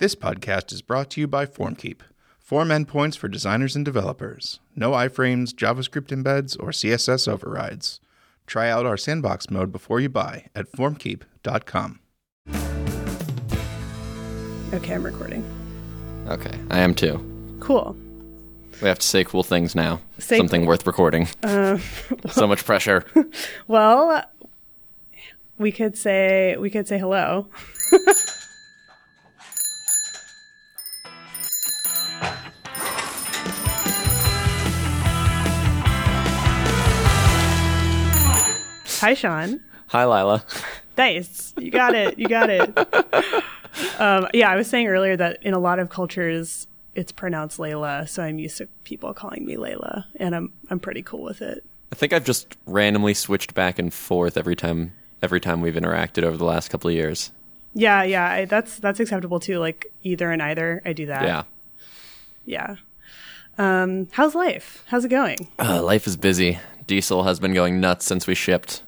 This podcast is brought to you by FormKeep. Form endpoints for designers and developers. No iframes, JavaScript embeds, or CSS overrides. Try out our sandbox mode before you buy at formkeep.com. Okay, I'm recording. Okay, I am too. Cool. We have to say cool things now. Say Something worth recording. Uh, so much pressure. Well, we could say we could say hello. Hi, Sean. Hi, Lila. Nice. You got it. You got it. Um, yeah, I was saying earlier that in a lot of cultures, it's pronounced Layla, so I'm used to people calling me Layla, and I'm I'm pretty cool with it. I think I've just randomly switched back and forth every time every time we've interacted over the last couple of years. Yeah, yeah, I, that's that's acceptable too. Like either and either, I do that. Yeah. yeah. Um, how's life? How's it going? Uh, life is busy. Diesel has been going nuts since we shipped.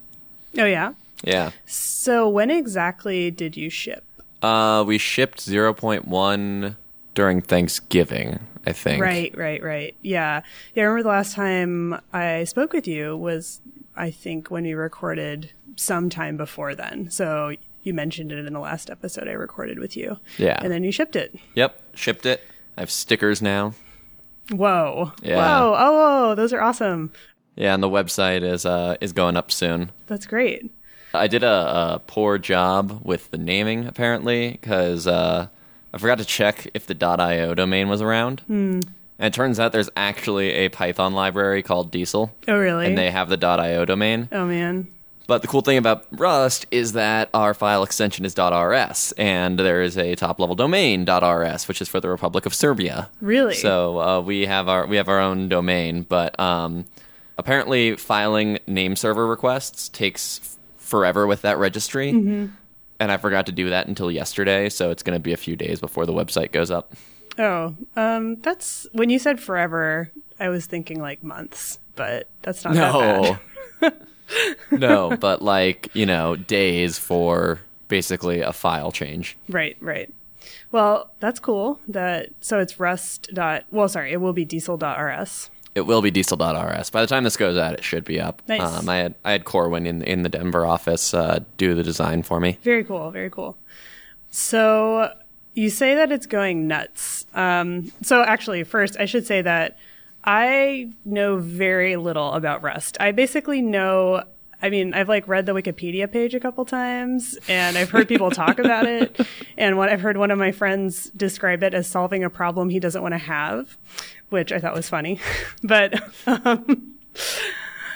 Oh yeah. Yeah. So when exactly did you ship? Uh, we shipped 0.1 during Thanksgiving, I think. Right, right, right. Yeah, yeah. I remember the last time I spoke with you was I think when we recorded sometime before then. So you mentioned it in the last episode I recorded with you. Yeah. and then you shipped it. Yep, shipped it. I have stickers now. Whoa. Yeah. Whoa. Oh, oh, those are awesome. Yeah, and the website is uh is going up soon. That's great. I did a, a poor job with the naming apparently because uh, I forgot to check if the .io domain was around. Hmm. And it turns out there's actually a Python library called Diesel, Oh, really? and they have the .io domain. oh, man. But the cool thing about Rust is that our file extension is .rs, and there is a top-level domain .rs, which is for the Republic of Serbia. Really? So uh, we have our we have our own domain, but um, apparently filing name server requests takes f- forever with that registry, Mm-hmm. and I forgot to do that until yesterday. So it's going to be a few days before the website goes up. Oh, um, that's when you said forever. I was thinking like months, but that's not that bad. No, no, but like you know, days for basically a file change. Right, right. Well, that's cool. That so it's Rust dot. Well, sorry, it will be Diesel.rs. It will be diesel.rs. By the time this goes out, it should be up. Nice. Um, I had I had Corwin in in the Denver office uh, do the design for me. Very cool. Very cool. So you say that it's going nuts. Um, so actually, first I should say that I know very little about Rust. I basically know. I mean, I've like read the Wikipedia page a couple times, and I've heard people talk about it. And what I've heard one of my friends describe it as solving a problem he doesn't want to have, which I thought was funny. but um,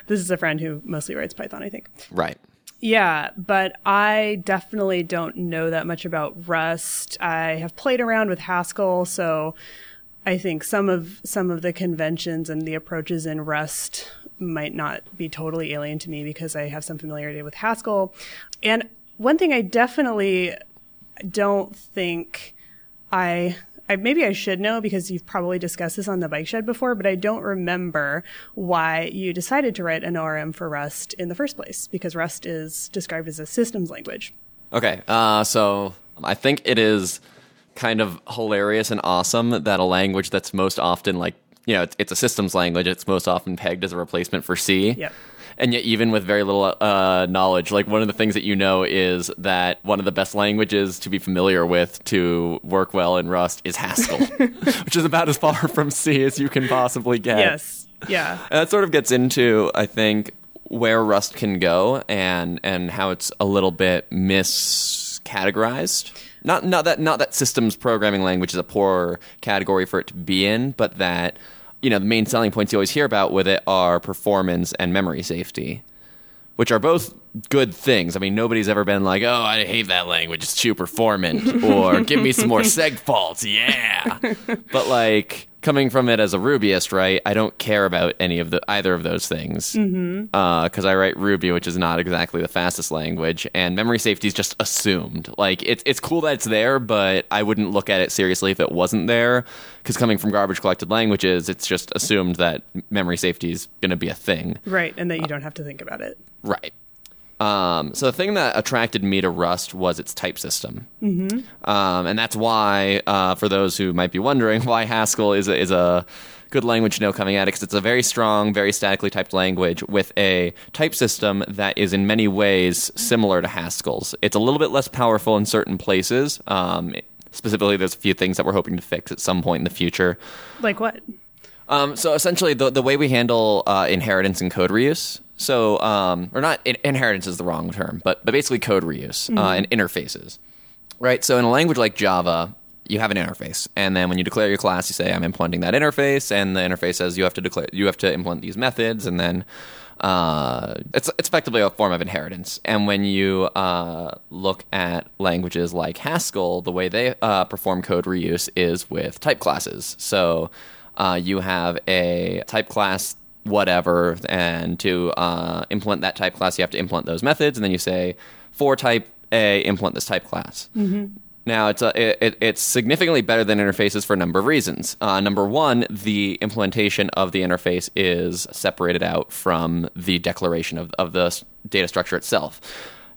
this is a friend who mostly writes Python, I think. Right. Yeah, but I definitely don't know that much about Rust. I have played around with Haskell, so I think some of some of the conventions and the approaches in Rust might not be totally alien to me because I have some familiarity with Haskell. And one thing I definitely don't think I I, maybe I should know because you've probably discussed this on the bike shed before, but I don't remember why you decided to write an ORM for Rust in the first place because Rust is described as a systems language. Okay, uh, so I think it is kind of hilarious and awesome that a language that's most often like you know it's, it's a systems language. It's most often pegged as a replacement for C. Yep. And yet, even with very little uh, knowledge, like one of the things that you know is that one of the best languages to be familiar with to work well in Rust is Haskell, which is about as far from C as you can possibly get. Yes. Yeah. And that sort of gets into, I think, where Rust can go and and how it's a little bit miscategorized. Not not that not that systems programming language is a poor category for it to be in, but that you know the main selling points you always hear about with it are performance and memory safety, which are both good things. I mean, nobody's ever been like, "Oh, I hate that language; it's too performant," or "Give me some more seg faults." Yeah, but like coming from it as a Rubyist, right? I don't care about any of the either of those things because mm-hmm. I write Ruby, which is not exactly the fastest language, and memory safety is just assumed. Like it's it's cool that it's there, but I wouldn't look at it seriously if it wasn't there. Because coming from garbage collected languages, it's just assumed that memory safety is going to be a thing. Right. And that you don't have to think about it. Right. Um, so the thing that attracted me to Rust was its type system, mm-hmm. um, and that's why, uh, for those who might be wondering, why Haskell is a, is a good language to know coming at it, because it's a very strong, very statically typed language with a type system that is in many ways similar to Haskell's. It's a little bit less powerful in certain places. Um, specifically, there's a few things that we're hoping to fix at some point in the future. Like what? Um, so essentially, the the way we handle uh, inheritance and code reuse. So, um, or not in, inheritance is the wrong term, but but basically code reuse uh, and interfaces, right? So in a language like Java, you have an interface, and then when you declare your class, you say I'm implementing that interface, and the interface says you have to declare you have to implement these methods, and then uh, it's it's effectively a form of inheritance. And when you uh, look at languages like Haskell, the way they uh, perform code reuse is with type classes. So uh, you have a type class whatever, and to uh, implement that type class, you have to implement those methods, and then you say for type A, implement this type class. Now, it's a, it, it's significantly better than interfaces for a number of reasons. Uh, number one, the implementation of the interface is separated out from the declaration of, of the data structure itself.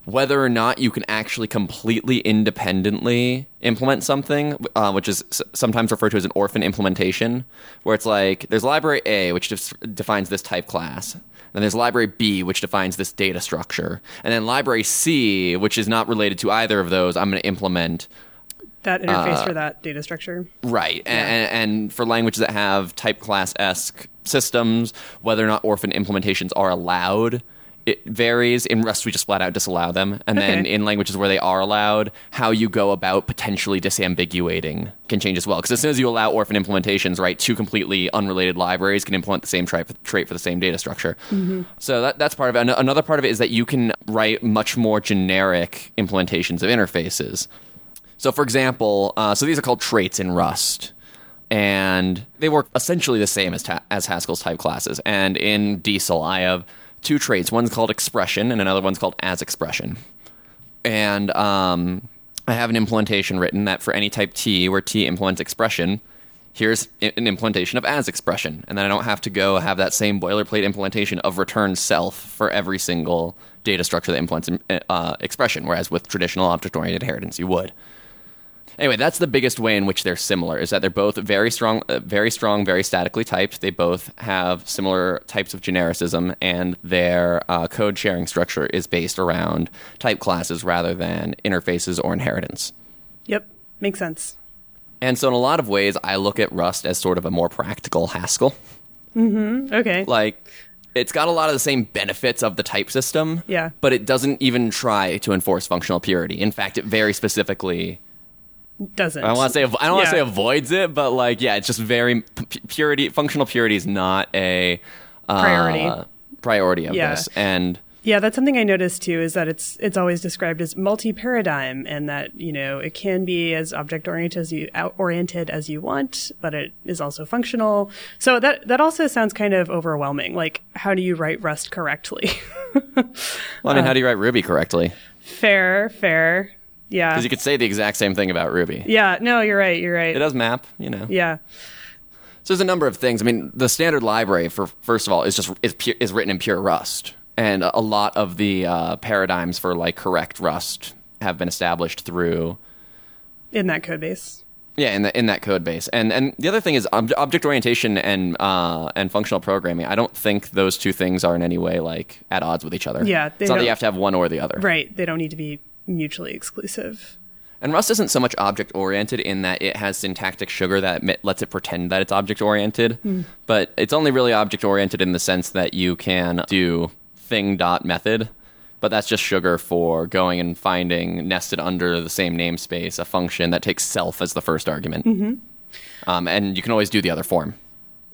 Whether or not you can actually completely independently implement something, uh, which is sometimes referred to as an orphan implementation, where it's like there's library A, which def- defines this type class. Then there's library B, which defines this data structure. And then library C, which is not related to either of those, I'm going to implement That interface for that data structure. Right, and, and for languages that have type class esque systems, whether or not orphan implementations are allowed, it varies. In Rust, we just flat out disallow them, and then in languages where they are allowed, how you go about potentially disambiguating can change as well. Because as soon as you allow orphan implementations, right, two completely unrelated libraries can implement the same tri- trait for the same data structure. So that, that's part of it. Ano- Another part of it is that you can write much more generic implementations of interfaces. So, for example, uh, so these are called traits in Rust, and they work essentially the same as ta- as Haskell's type classes. And in Diesel, I have two traits. One's called expression, and another one's called as expression. And um, I have an implementation written that for any type T, where T implements expression, here's an implementation of as expression, and then I don't have to go have that same boilerplate implementation of return self for every single data structure that implements uh, expression. Whereas with traditional object-oriented inheritance, you would. Anyway, that's the biggest way in which they're similar. Is that they're both very strong, uh, very strong, very statically typed. They both have similar types of genericism, and their uh, code sharing structure is based around type classes rather than interfaces or inheritance. Yep, makes sense. And so, in a lot of ways, I look at Rust as sort of a more practical Haskell. Mm-hmm. Okay. Like, it's got a lot of the same benefits of the type system. Yeah. But it doesn't even try to enforce functional purity. In fact, it very specifically Doesn't. I don't want to say I don't want to Yeah. say avoids it, but like yeah, it's just very purity. Functional purity is not a uh, Priority. priority of Yeah. this, and Yeah, that's something I noticed too. Is that it's it's always described as multi-paradigm, and that you know it can be as object-oriented as you oriented as you want, but it is also functional. So that that also sounds kind of overwhelming. Like, how do you write Rust correctly? well, I mean, how do you write Ruby correctly? fair, fair. Yeah. Because you could say the exact same thing about Ruby. yeah. No, you're right. You're right. It does map, you know. Yeah. So there's a number of things. I mean, the standard library for first of all is just is, pu- is written in pure Rust, and a lot of the uh, paradigms for like correct Rust have been established through In that code base. Yeah, in, the, in that code base, and and the other thing is ob- object orientation and uh, and functional programming. I don't think those two things are in any way like at odds with each other. Yeah, they it's not that you have to have one or the other. Right. They don't need to be mutually exclusive. And Rust isn't so much object oriented in that it has syntactic sugar that lets it pretend that it's object oriented, Hmm. but it's only really object oriented in the sense that you can do thing dot method. But that's just sugar for going and finding nested under the same namespace a function that takes self as the first argument. Mm-hmm. Um, and you can always do the other form.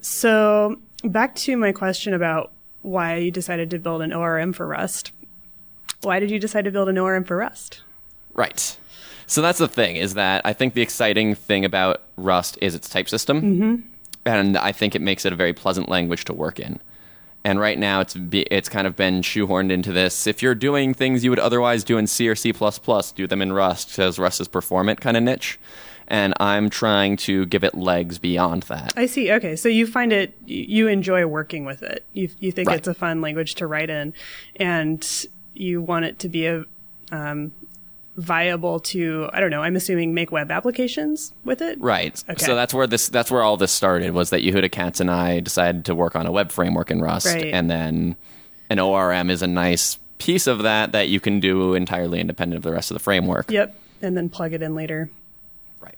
So back to my question about why you decided to build an ORM for Rust. Why did you decide to build an ORM for Rust? Right. So that's the thing is that I think the exciting thing about Rust is its type system, mm-hmm. and I think it makes it a very pleasant language to work in. And right now, it's be, it's kind of been shoehorned into this. If you're doing things you would otherwise do in C or C++, do them in Rust because Rust is performant kind of niche. And I'm trying to give it legs beyond that. I see. Okay, so you find it, you enjoy working with it. You you think Right. it's a fun language to write in, and you want it to be a um, viable to I don't know. I'm assuming make web applications with it. Right. Okay. So that's where this that's where all this started was that Yehuda Katz and I decided to work on a web framework in Rust Right. and then an ORM is a nice piece of that that you can do entirely independent of the rest of the framework. Yep. And then plug it in later. Right.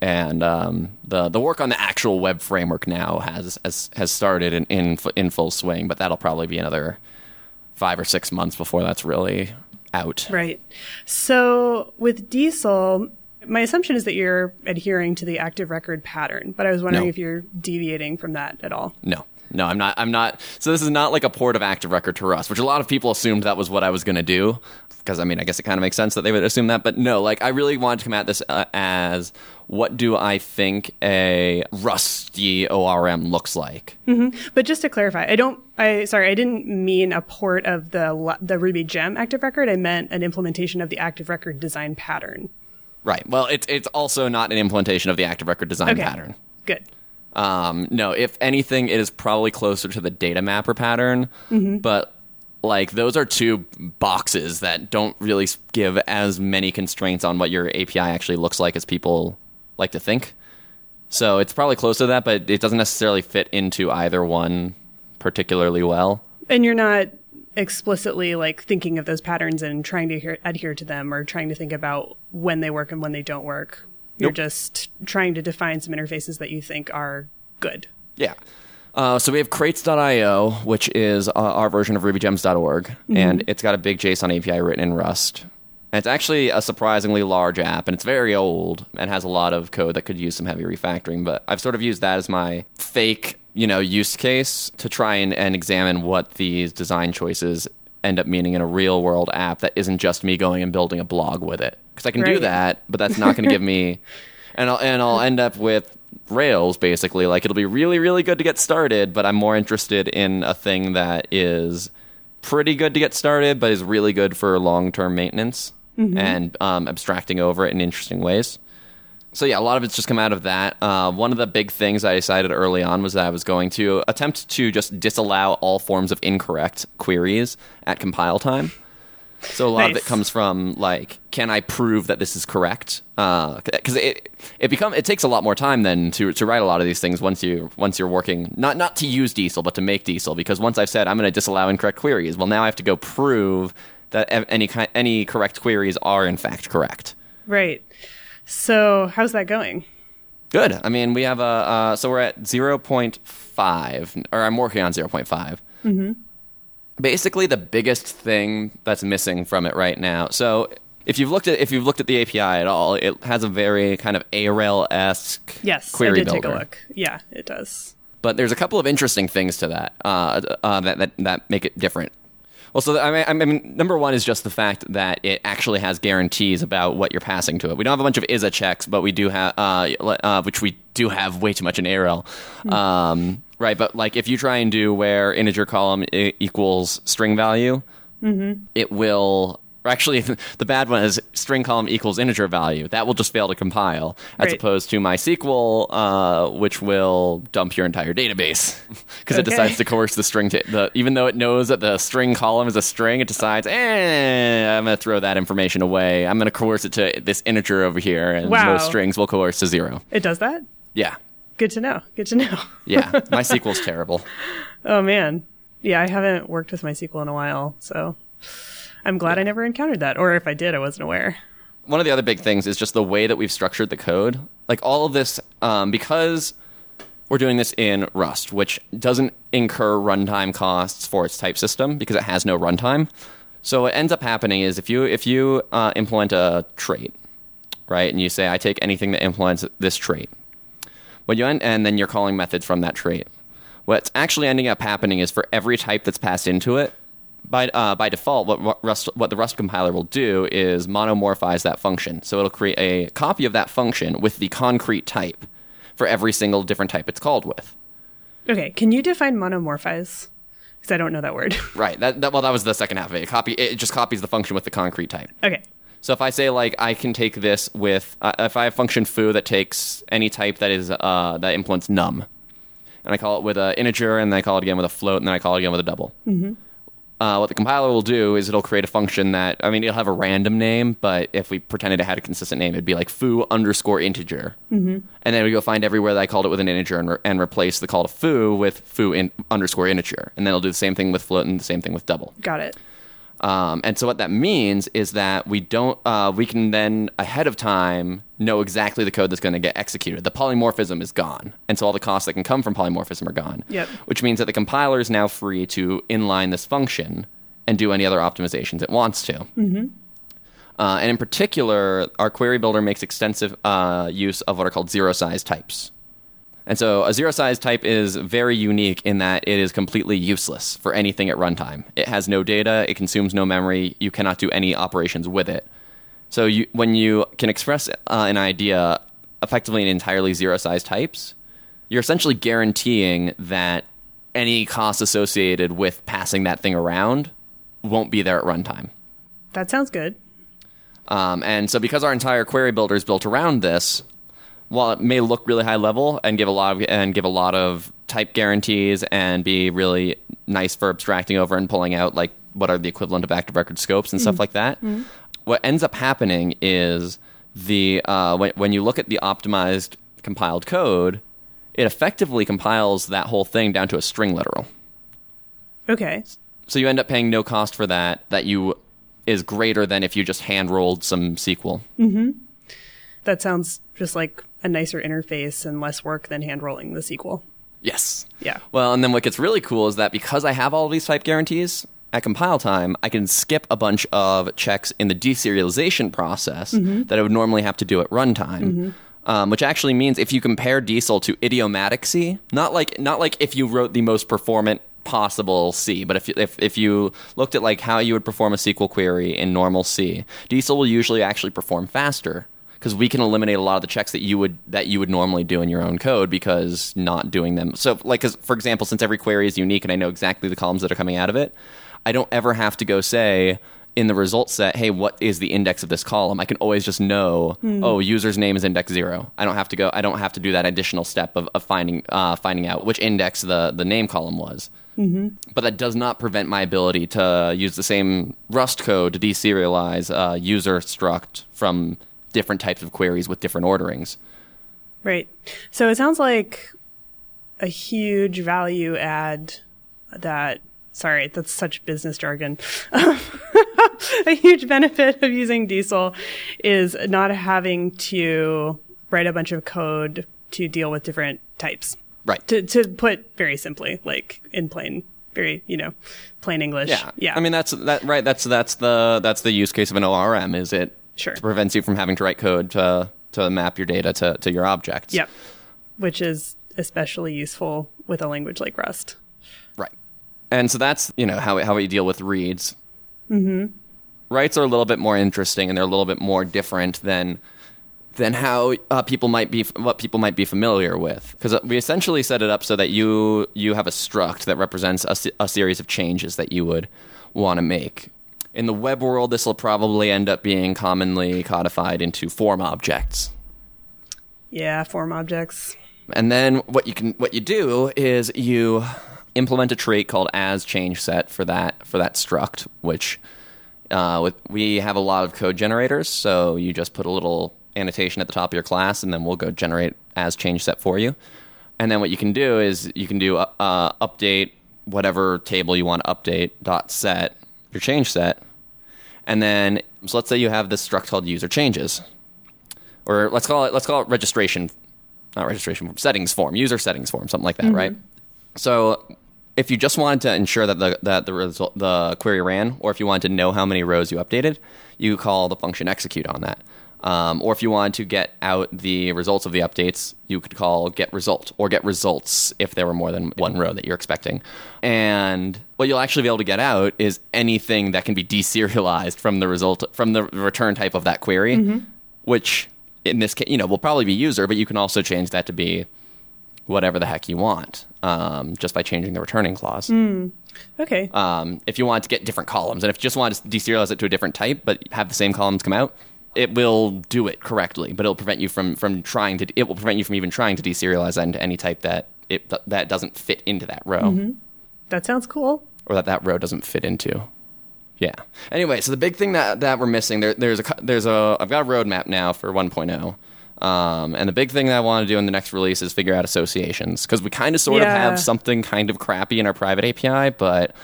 And um, the the work on the actual web framework now has has, has started in, in in full swing, but that'll probably be another five or six months before that's really out. Right. So with Diesel, my assumption is that you're adhering to the active record pattern, but I was wondering No. if you're deviating from that at all. No. No, I'm not. I'm not. So this is not like a port of active record to Rust, which a lot of people assumed that was what I was going to do. Because I mean, I guess it kind of makes sense that they would assume that, but no. Like, I really wanted to come at this uh, as what do I think a Rusty ORM looks like? But just to clarify, I don't. I sorry, I didn't mean a port of the the Ruby gem active record. I meant an implementation of the active record design pattern. Right. Well, it's it's also not an implementation of the active record design Okay. pattern. Good. Um, no, if anything, it is probably closer to the data mapper pattern, but like those are two boxes that don't really give as many constraints on what your API actually looks like as people like to think. So it's probably close to that, but it doesn't necessarily fit into either one particularly well. And you're not explicitly like thinking of those patterns and trying to adhere, adhere to them or trying to think about when they work and when they don't work. You're Nope. just trying to define some interfaces that you think are good. Yeah. Uh, so we have crates.io, which is uh, our version of rubygems.org, and it's got a big JSON API written in Rust. And it's actually a surprisingly large app, and it's very old and has a lot of code that could use some heavy refactoring. But I've sort of used that as my fake, you know, use case to try and, and examine what these design choices end up meaning in a real world app that isn't just me going and building a blog with it. Because I can do that, but that's not going to give me, and I'll and I'll end up with Rails basically. Like it'll be really really good to get started, but I'm more interested in a thing that is pretty good to get started, but is really good for long term maintenance and um, abstracting over it in interesting ways. So yeah, a lot of it's just come out of that. Uh, one of the big things I decided early on was that I was going to attempt to just disallow all forms of incorrect queries at compile time. So a lot of it comes from like, can I prove that this is correct? Because it it become it takes a lot more time than to to write a lot of these things once you once you're working not not to use Diesel but to make Diesel. Because once I've said I'm going to disallow incorrect queries, well now I have to go prove that any any correct queries are in fact correct. Right. So how's that going? Good. I mean, we have a uh, so we're at zero point five, or I'm working on zero point five. Mm-hmm. Basically, the biggest thing that's missing from it right now. So, if you've looked at if you've looked at the API at all, it has a very kind of Arel esque Yes, query I did builder. take a look. Yeah, it does. But there's a couple of interesting things to that uh, uh, that, that that make it different. Well, so I mean, I mean, number one is just the fact that it actually has guarantees about what you're passing to it. We don't have a bunch of ISA checks, but we do have, uh, uh, which we do have way too much in Arel, um, right? But like, if you try and do where integer column e- equals string value, it will. Or actually, the bad one is string column equals integer value. That will just fail to compile, as Right. opposed to MySQL, uh, which will dump your entire database because it decides to coerce the string. To, the even though it knows that the string column is a string, it decides, eh, I'm going to throw that information away. I'm going to coerce it to this integer over here, and Wow. most strings will coerce to zero. It does that? Yeah, Good to know. Good to know. yeah. MySQL's terrible. oh man. Yeah, I haven't worked with MySQL in a while, so I'm glad I never encountered that. Or if I did, I wasn't aware. one of the other big things is just the way that we've structured the code. Like all of this, um, because we're doing this in Rust, which doesn't incur runtime costs for its type system because it has no runtime. So what ends up happening is if you if you uh, implement a trait, right, and you say I take anything that implements this trait, what you end, and then you're calling methods from that trait. What's actually ending up happening is for every type that's passed into it, by uh, by default, what Rust what the Rust compiler will do is monomorphize that function. So it'll create a copy of that function with the concrete type for every single different type it's called with. Okay, can you define monomorphize? Because I don't know that word. Right. That, that well, that was the second half of it. it. Copy. It just copies the function with the concrete type. okay. So if I say like I can take this with uh, if I have function foo that takes any type that is uh, that implements num, and I call it with an integer, and then I call it again with a float, and then I call it again with a double. Mm-hmm. uh, what the compiler will do is it'll create a function that I mean it'll have a random name, but if we pretended it had a consistent name, it'd be like foo underscore integer, mm-hmm. and then we go find everywhere that I called it with an integer and, re- and replace the call to foo with foo in, underscore integer, and then it'll do the same thing with float and the same thing with double. Got it. Um, and so what that means is that we don't uh, we can then ahead of time know exactly the code that's going to get executed. The polymorphism is gone, and so all the costs that can come from polymorphism are gone. Yep. Which means that the compiler is now free to inline this function and do any other optimizations it wants to. Mm-hmm. Uh, and in particular, our query builder makes extensive uh, use of what are called zero size types. And so a zero size type is very unique in that it is completely useless for anything at runtime. It has no data, it consumes no memory, you cannot do any operations with it. So you, when you can express uh, an idea effectively in entirely zero size types, you're essentially guaranteeing that any cost associated with passing that thing around won't be there at runtime. That sounds good. Um, and so because our entire query builder is built around this, while it may look really high level and give a lot of and give a lot of type guarantees and be really nice for abstracting over and pulling out like what are the equivalent of active record scopes and stuff mm. like that, mm-hmm. what ends up happening is the uh, when when you look at the optimized compiled code, it effectively compiles that whole thing down to a string literal. Okay. So you end up paying no cost for that. That you is greater than if you just hand rolled some SQL. Mm-hmm. That sounds just like a nicer interface and less work than hand rolling the SQL. Yes. Yeah. Well, and then what gets really cool is that because I have all these type guarantees at compile time, I can skip a bunch of checks in the deserialization process that I would normally have to do at runtime. Um, which actually means if you compare Diesel to idiomatic C, not like not like if you wrote the most performant possible C, but if if if you looked at like how you would perform a SQL query in normal C, Diesel will usually actually perform faster because we can eliminate a lot of the checks that you would that you would normally do in your own code because not doing them. So, like, 'cause, for example, since every query is unique and I know exactly the columns that are coming out of it, I don't ever have to go say in the result set, hey, what is the index of this column? I can always just know, oh, user's name is index zero. I don't have to go. I don't have to do that additional step of, of finding uh, finding out which index the the name column was. But that does not prevent my ability to use the same Rust code to deserialize uh, user struct from different types of queries with different orderings. Right. So it sounds like a huge value add that, sorry, that's such business jargon. a huge benefit of using Diesel is not having to write a bunch of code to deal with different types. Right. To, to put very simply, like in plain, very, you know, plain English. Yeah. Yeah. I mean that's that right. That's that's the that's the use case of an ORM. Is it Sure. To prevents you from having to write code to to map your data to, to your objects. Yep. Which is especially useful with a language like Rust. Right. And so that's you know how how we deal with reads. Mm-hmm. Writes are a little bit more interesting and they're a little bit more different than than how uh, people might be what people might be familiar with because we essentially set it up so that you you have a struct that represents a, a series of changes that you would want to make in the web world this will probably end up being commonly codified into form objects Yeah, form objects. and then what you can what you do is you implement a trait called as change set for that for that struct, which uh, with we have a lot of code generators, so you just put a little annotation at the top of your class, and then we'll go generate as change set for you. And then what you can do is you can do uh, update whatever table you want to update dot set your change set, and then so let's say you have this struct called user changes, or let's call it let's call it registration not registration form, settings form, user settings form, something like that, right? Mm-hmm. So if you just wanted to ensure that the that the result the query ran, or if you wanted to know how many rows you updated, you call the function execute on that. Um, or if you wanted to get out the results of the updates, you could call get result or get results if there were more than one row that you're expecting. And what you'll actually be able to get out is anything that can be deserialized from the result from the return type of that query, which in this case, you know, will probably be user, but you can also change that to be whatever the heck you want, um, just by changing the returning clause. Okay. Um, if you want to get different columns, and if you just want to deserialize it to a different type, but have the same columns come out, it will do it correctly, but it'll prevent you from from trying to. It will prevent you from even trying to deserialize that into any type that it that doesn't fit into that row. that sounds cool. or that that row doesn't fit into. Yeah. Anyway, so the big thing that, that we're missing there there's a there's a I've got a roadmap now for 1.0. Um, and the big thing that I want to do in the next release is figure out associations because we kind of sort of have something kind of crappy in our private API, but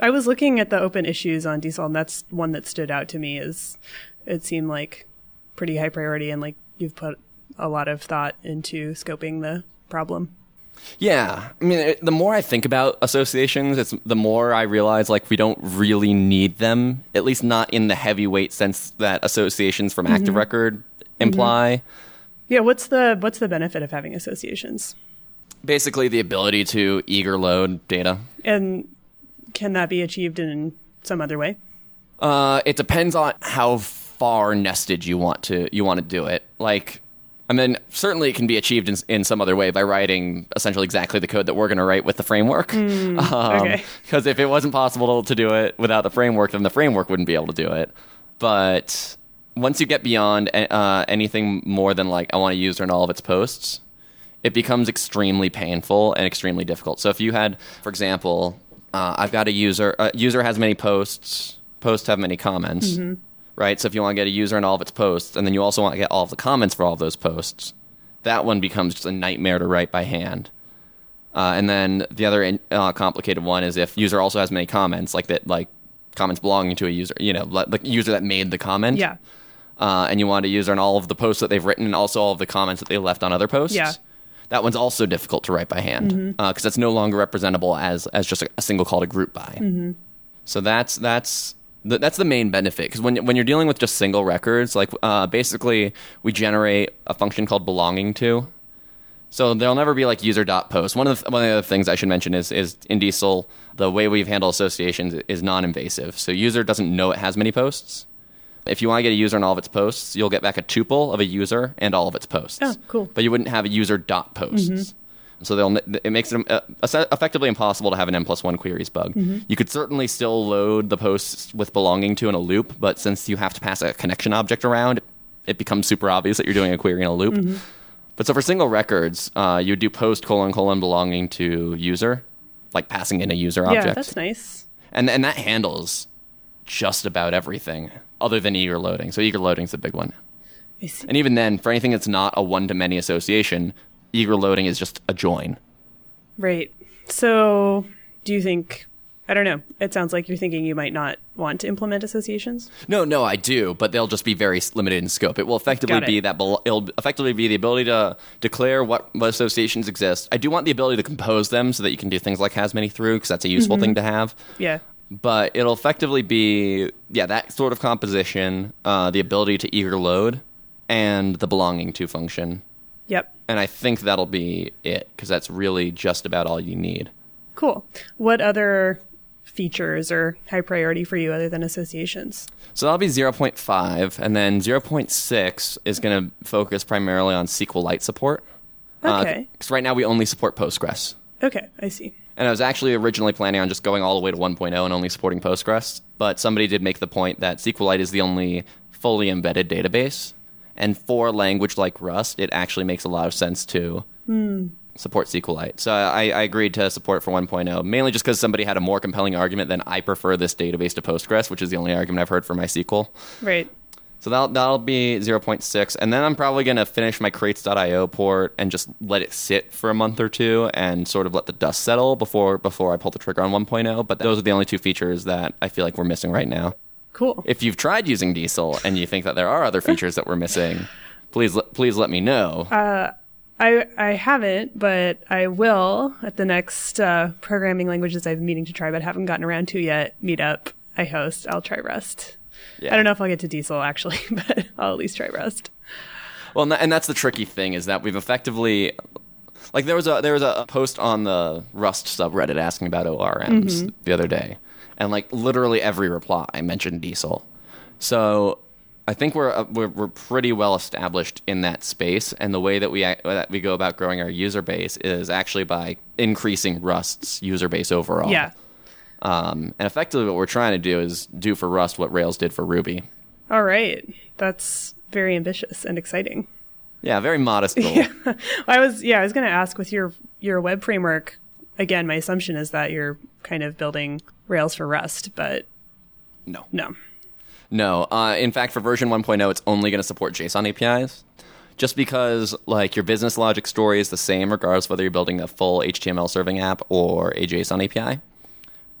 I was looking at the open issues on Diesel, and that's one that stood out to me. Is it seemed like pretty high priority, and like you've put a lot of thought into scoping the problem. Yeah, I mean, it, the more I think about associations, it's the more I realize like we don't really need them. At least not in the heavyweight sense that associations from Active Record imply. Yeah, what's the what's the benefit of having associations? Basically, the ability to eager load data. And can that be achieved in some other way? Uh, it depends on how far nested you want to you want to do it. Like, I mean, certainly it can be achieved in, in some other way by writing essentially exactly the code that we're going to write with the framework. Um, okay. Because if it wasn't possible to do it without the framework, then the framework wouldn't be able to do it. But once you get beyond uh, anything more than like I want a user in all of its posts, it becomes extremely painful and extremely difficult. So if you had, for example, uh, I've got a user, a user has many posts, posts have many comments, right? So if you want to get a user in all of its posts, and then you also want to get all of the comments for all of those posts, that one becomes just a nightmare to write by hand. Uh, and then the other uh, complicated one is if user also has many comments, like that, like comments belonging to a user, you know, like the user that made the comment Yeah. uh, and you want a user on all of the posts that they've written and also all of the comments that they left on other posts. Yeah. That one's also difficult to write by hand because it's no longer representable as as just a, a single call to group by. So that's that's the, that's the main benefit because when when you're dealing with just single records, like uh, basically we generate a function called belonging to. So there'll never be like user dot post. One of the, one of the other things I should mention is is in Diesel the way we've handled associations is non-invasive. So user doesn't know it has many posts. If you want to get a user and all of its posts, you'll get back a tuple of a user and all of its posts. Oh, cool. But you wouldn't have a user dot posts. So they'll it makes it uh, effectively impossible to have an n plus one queries bug. You could certainly still load the posts with belonging to in a loop, but since you have to pass a connection object around, it becomes super obvious that you're doing a query in a loop. But so for single records, uh, you do post colon colon belonging to user, like passing in a user object, Yeah, that's nice. and and that handles just about everything other than eager loading. So eager loading is the big one. And even then, for anything that's not a one to many association, eager loading is just a join. Right. So, do you think? I don't know. It sounds like you're thinking you might not want to implement associations. No, no, I do, but they'll just be very limited in scope. It will effectively it. be that it'll effectively be the ability to declare what, what associations exist. I do want the ability to compose them so that you can do things like has many through because that's a useful thing to have. Yeah. But it'll effectively be yeah that sort of composition, uh, the ability to eager load, and the belonging to function. Yep. And I think that'll be it because that's really just about all you need. Cool. What other features are high priority for you other than associations? So that'll be 0.5, and then 0.6 is going to focus primarily on SQLite support. Uh, okay. Because right now we only support Postgres. Okay, I see. And I was actually originally planning on just going all the way to 1.0 and only supporting Postgres, but somebody did make the point that SQLite is the only fully embedded database. And for a language like Rust, it actually makes a lot of sense to support SQLite. So I, I agreed to support for 1.0, mainly just because somebody had a more compelling argument than I prefer this database to Postgres, which is the only argument I've heard for MySQL. Right. So that'll, that'll be 0.6. And then I'm probably going to finish my crates.io port and just let it sit for a month or two and sort of let the dust settle before, before I pull the trigger on 1.0. But those are the only two features that I feel like we're missing right now. Cool. If you've tried using Diesel and you think that there are other features that we're missing, please, let- please let me know. Uh, I I haven't, but I will at the next uh, programming languages I've been meaning to try but haven't gotten around to yet. Meetup I host. I'll try Rust. Yeah. I don't know if I'll get to Diesel actually, but I'll at least try Rust. Well, and and that's the tricky thing is that we've effectively, like there was a there was a post on the Rust subreddit asking about ORMs the other day, and like literally every reply I mentioned Diesel. So I think we're uh, we're, we're pretty well established in that space, and the way that we ac- that we go about growing our user base is actually by increasing Rust's user base overall. Yeah. Um, and effectively, what we're trying to do is do for Rust what Rails did for Ruby. All right. That's very ambitious and exciting. Yeah, very modest goal. Yeah. I was yeah, I was going to ask with your your web framework again, my assumption is that you're kind of building Rails for Rust, but No. no. No. Uh, in fact, for version 1.0, it's only going to support JSON APIs. Just because, like, your business logic story is the same, regardless whether you're building a full HTML serving app or a JSON API.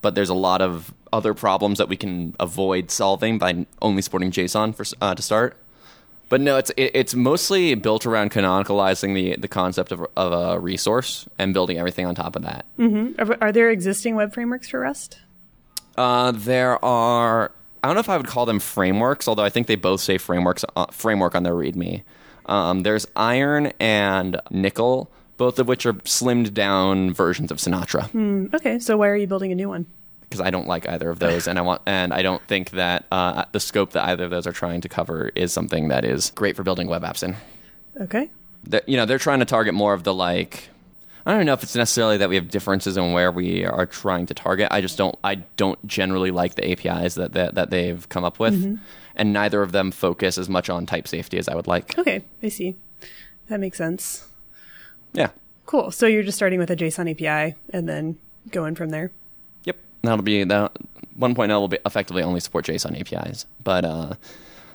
But there's a lot of other problems that we can avoid solving by only supporting JSON for, uh, to start. But no, it's it, it's mostly built around canonicalizing the the concept of, of a resource and building everything on top of that. Are, are there existing web frameworks for Rust? Uh, there are. I don't know if I would call them frameworks, although I think they both say frameworks uh, framework on their README. Um, there's Iron and Nickel, both of which are slimmed down versions of Sinatra. Okay, so why are you building a new one? Because I don't like either of those, and I want, and I don't think that uh, the scope that either of those are trying to cover is something that is great for building web apps in. Okay. They're- you know, they're trying to target more of the like. I don't know if it's necessarily that we have differences in where we are trying to target. I just don't. I don't generally like the APIs that that, that they've come up with, and neither of them focus as much on type safety as I would like. Okay, I see. That makes sense. Yeah. Cool. So you're just starting with a JSON API and then going from there. That'll be that. 1.0 will be effectively only support JSON APIs, but uh,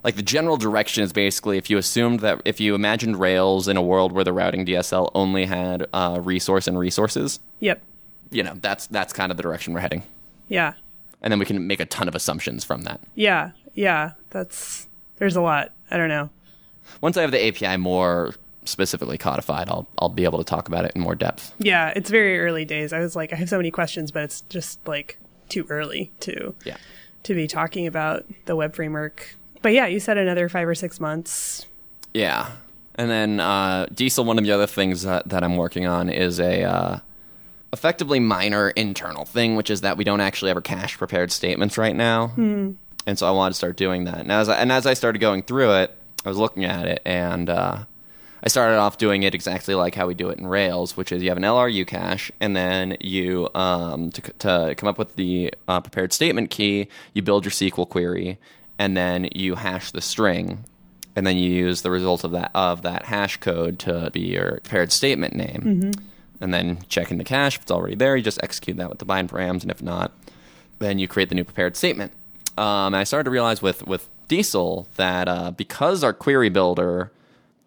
like the general direction is basically if you assumed that if you imagined Rails in a world where the routing DSL only had uh, resource and resources, Yep. you know that's that's kind of the direction we're heading, Yeah. and then we can make a ton of assumptions from that. Yeah. Yeah. That's there's a lot. I don't know. Once I have the API more specifically codified, I'll I'll be able to talk about it in more depth. Yeah, it's very early days. I was like, I have so many questions, but it's just like too early to Yeah. to be talking about the web framework. But yeah, you said another five or six months. Yeah. And then uh, Diesel, one of the other things that, that I'm working on is a uh, effectively minor internal thing, which is that we don't actually ever cache prepared statements right now. And so I wanted to start doing that. And as I, and as I started going through it, I was looking at it, and uh, I started off doing it exactly like how we do it in Rails, which is you have an LRU cache, and then you um, to, to come up with the uh, prepared statement key, you build your SQL query, and then you hash the string, and then you use the result of that of that hash code to be your prepared statement name, and then check in the cache if it's already there. You just execute that with the bind params, and if not, then you create the new prepared statement. Um, and I started to realize with with Diesel that uh, because our query builder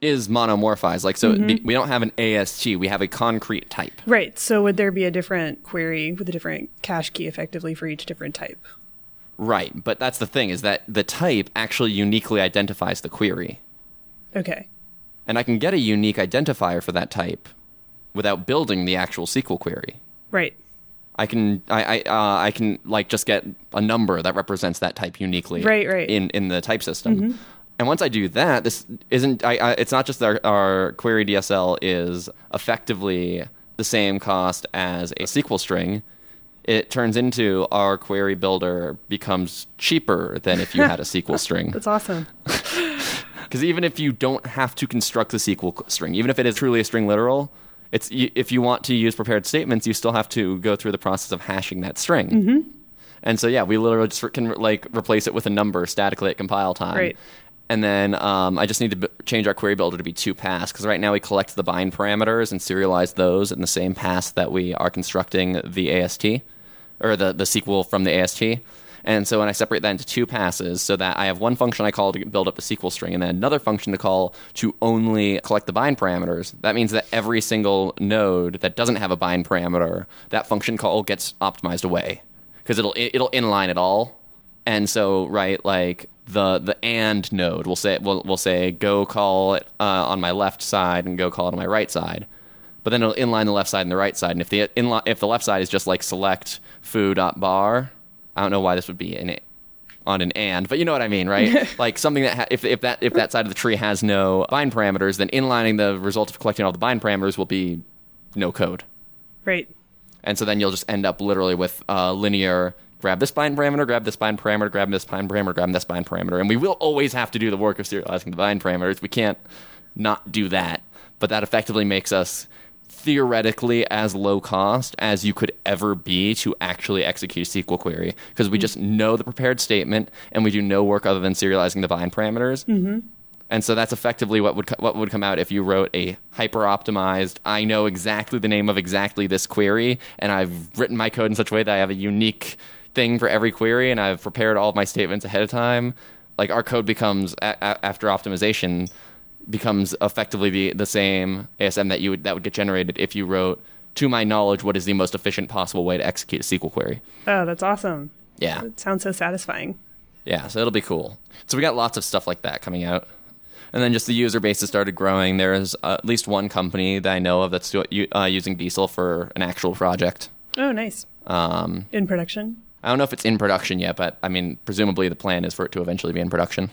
is monomorphized, like so be- we don't have an AST, we have a concrete type. Right. So would there be a different query with a different cache key effectively for each different type? Right, but that's the thing is that the type actually uniquely identifies the query. Okay. And I can get a unique identifier for that type without building the actual SQL query. Right. I can I I, uh, I can like just get a number that represents that type uniquely Right, right. in in the type system. And once I do that, this isn't I, I it's not just that our, our query DSL is effectively the same cost as a SQL string. It turns into our query builder becomes cheaper than if you had a SQL string. That's awesome. Because even if you don't have to construct the SQL string, even if it is truly a string literal, it's if you want to use prepared statements, you still have to go through the process of hashing that string. Mm-hmm. And so yeah, we literally just can like replace it with a number statically at compile time. Right. And then um, I just need to b- change our query builder to be two pass because right now we collect the bind parameters and serialize those in the same pass that we are constructing the AST or the, the SQL from the AST. And so when I separate that into two passes, so that I have one function I call to build up a SQL string, and then another function to call to only collect the bind parameters. That means that every single node that doesn't have a bind parameter, that function call gets optimized away because it'll it'll inline it all. And so right, like the the and node We'll say we'll, we'll say go call it uh, on my left side and go call it on my right side but then it'll inline the left side and the right side. And if the inli- if the left side is just like select foo dot bar, I don't know why this would be in it on an and, but you know what I mean, right? like something that ha- if if that if that side of the tree has no bind parameters, then inlining the result of collecting all the bind parameters will be no code. Right. And so then you'll just end up literally with uh, linear grab this bind parameter, grab this bind parameter, grab this bind parameter, grab this bind parameter. And we will always have to do the work of serializing the bind parameters. We can't not do that. But that effectively makes us theoretically as low cost as you could ever be to actually execute a SQL query because we just know the prepared statement and we do no work other than serializing the bind parameters. Mm-hmm. And so that's effectively what would co- what would come out if you wrote a hyper optimized. I know exactly the name of exactly this query, and I've written my code in such a way that I have a unique thing for every query, and I've prepared all of my statements ahead of time. Like our code becomes a- a- after optimization becomes effectively the, the same ASM that you would that would get generated if you wrote, to my knowledge, what is the most efficient possible way to execute a SQL query. Oh, that's awesome. Yeah, It sounds so satisfying. yeah. So it'll be cool. So we got lots of stuff like that coming out. And then just the user base has started growing. There's uh, at least one company that I know of that's uh, using Diesel for an actual project. Oh, nice. Um, In production. I don't know if it's in production yet, but I mean, presumably the plan is for it to eventually be in production.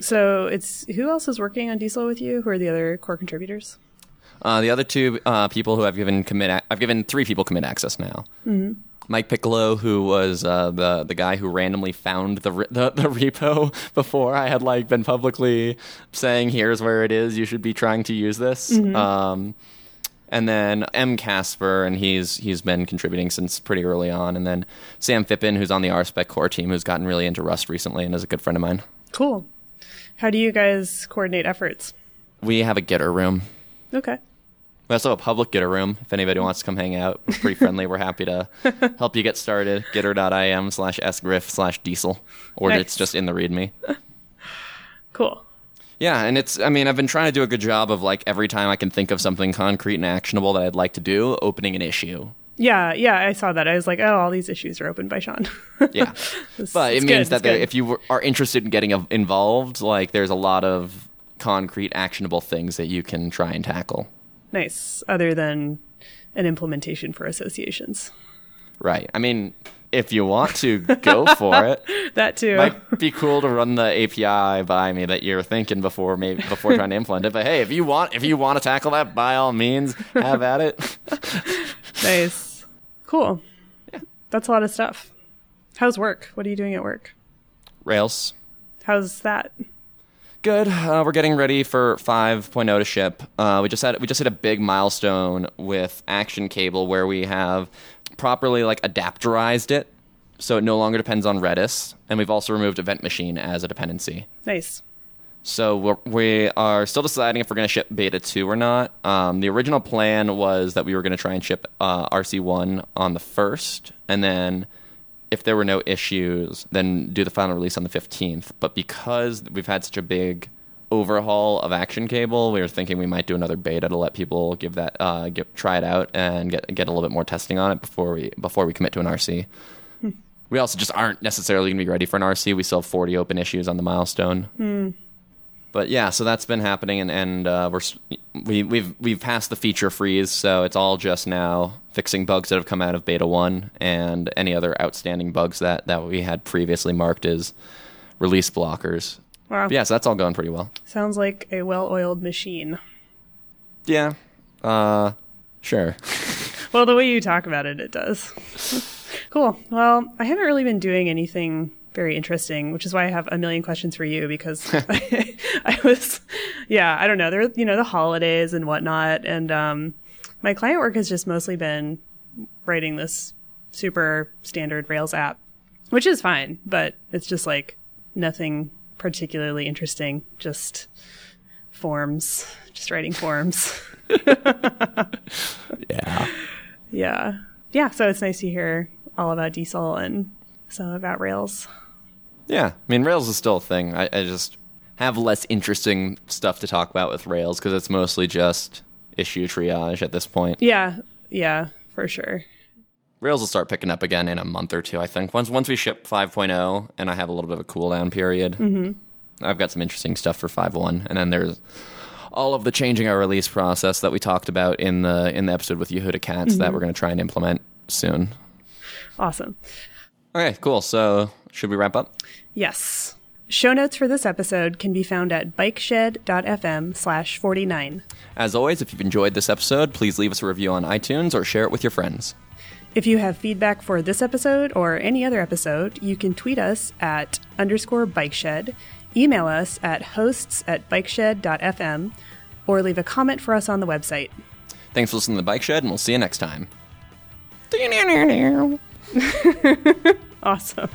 So it's who else is working on Diesel with you? Who are the other core contributors? Uh, the other two uh, people who I've given commit, a- I've given three people commit access now. Mm-hmm. Mike Piccolo, who was uh, the the guy who randomly found the, re- the the repo before I had like been publicly saying, "Here's where it is. You should be trying to use this." Um, and then M Casper, and he's he's been contributing since pretty early on. And then Sam Phippen, who's on the RSpec core team, who's gotten really into Rust recently and is a good friend of mine. Cool. How do you guys coordinate efforts? We have a Gitter room. Okay. We also have a public Gitter room. If anybody wants to come hang out, we're pretty friendly. We're happy to help you get started. Gitter.im slash sgriff slash diesel. Or Nice. it's just in the README. Cool. Yeah, and it's, I mean, I've been trying to do a good job of like every time I can think of something concrete and actionable that I'd like to do, opening an issue. Yeah, yeah, I saw that. I was like, oh, all these issues are opened by Sean. Yeah. But it means good, that it's there, good. if you are interested in getting involved, like there's a lot of concrete, actionable things that you can try and tackle. nice, other than an implementation for associations. Right. I mean, if you want to go for it, That too. might be cool to run the API by me that you're thinking before maybe before trying to implement it. But hey, if you want if you want to tackle that, by all means, have at it. nice. Cool. Yeah. That's a lot of stuff. How's work? What are you doing at work? Rails. How's that? Good. Uh, we're getting ready for 5.0 to ship. Uh, we just had we just hit a big milestone with Action Cable where we have properly like adapterized it, so it no longer depends on Redis, and we've also removed Event Machine as a dependency. Nice. So we're, we are still deciding if we're going to ship beta 2 or not. Um, the original plan was that we were going to try and ship uh, RC1 on the 1st, and then if there were no issues, then do the final release on the 15th. But because we've had such a big overhaul of Action Cable, we were thinking we might do another beta to let people give that uh, get, try it out and get get a little bit more testing on it before we before we commit to an RC. We also just aren't necessarily going to be ready for an RC. We still have 40 open issues on the milestone. But yeah, so that's been happening, and, and uh, we're we, we've we've passed the feature freeze, so it's all just now fixing bugs that have come out of beta one and any other outstanding bugs that, that we had previously marked as release blockers. Wow. But yeah, so that's all going pretty well. Sounds like a well-oiled machine. Yeah, uh, sure. Well, the way you talk about it, it does. cool. Well, I haven't really been doing anything very interesting, which is why I have a million questions for you because I, I was, yeah, I don't know. There, are, you know, the holidays and whatnot, and um, my client work has just mostly been writing this super standard Rails app, which is fine, but it's just like nothing particularly interesting. Just forms, just writing forms. Yeah. Yeah. Yeah. So it's nice to hear all about Diesel and some about Rails. Yeah, I mean Rails is still a thing. I, I just have less interesting stuff to talk about with Rails because it's mostly just issue triage at this point. Yeah. Yeah, for sure. Rails will start picking up again in a month or two, I think. Once once we ship 5.0 and I have a little bit of a cooldown period, mm-hmm. I've got some interesting stuff for 5.1, and then there's all of the changing our release process that we talked about in the in the episode with Yehuda Katz that we're going to try and implement soon. Awesome. Okay, cool. So should we wrap up? Yes. Show notes for this episode can be found at bikeshed.fm slash 49. As always, if you've enjoyed this episode, please leave us a review on iTunes or share it with your friends. If you have feedback for this episode or any other episode, you can tweet us at underscore bikeshed, email us at hosts at bikeshed.fm, or leave a comment for us on the website. Thanks for listening to the Bike Shed, and we'll see you next time. Awesome.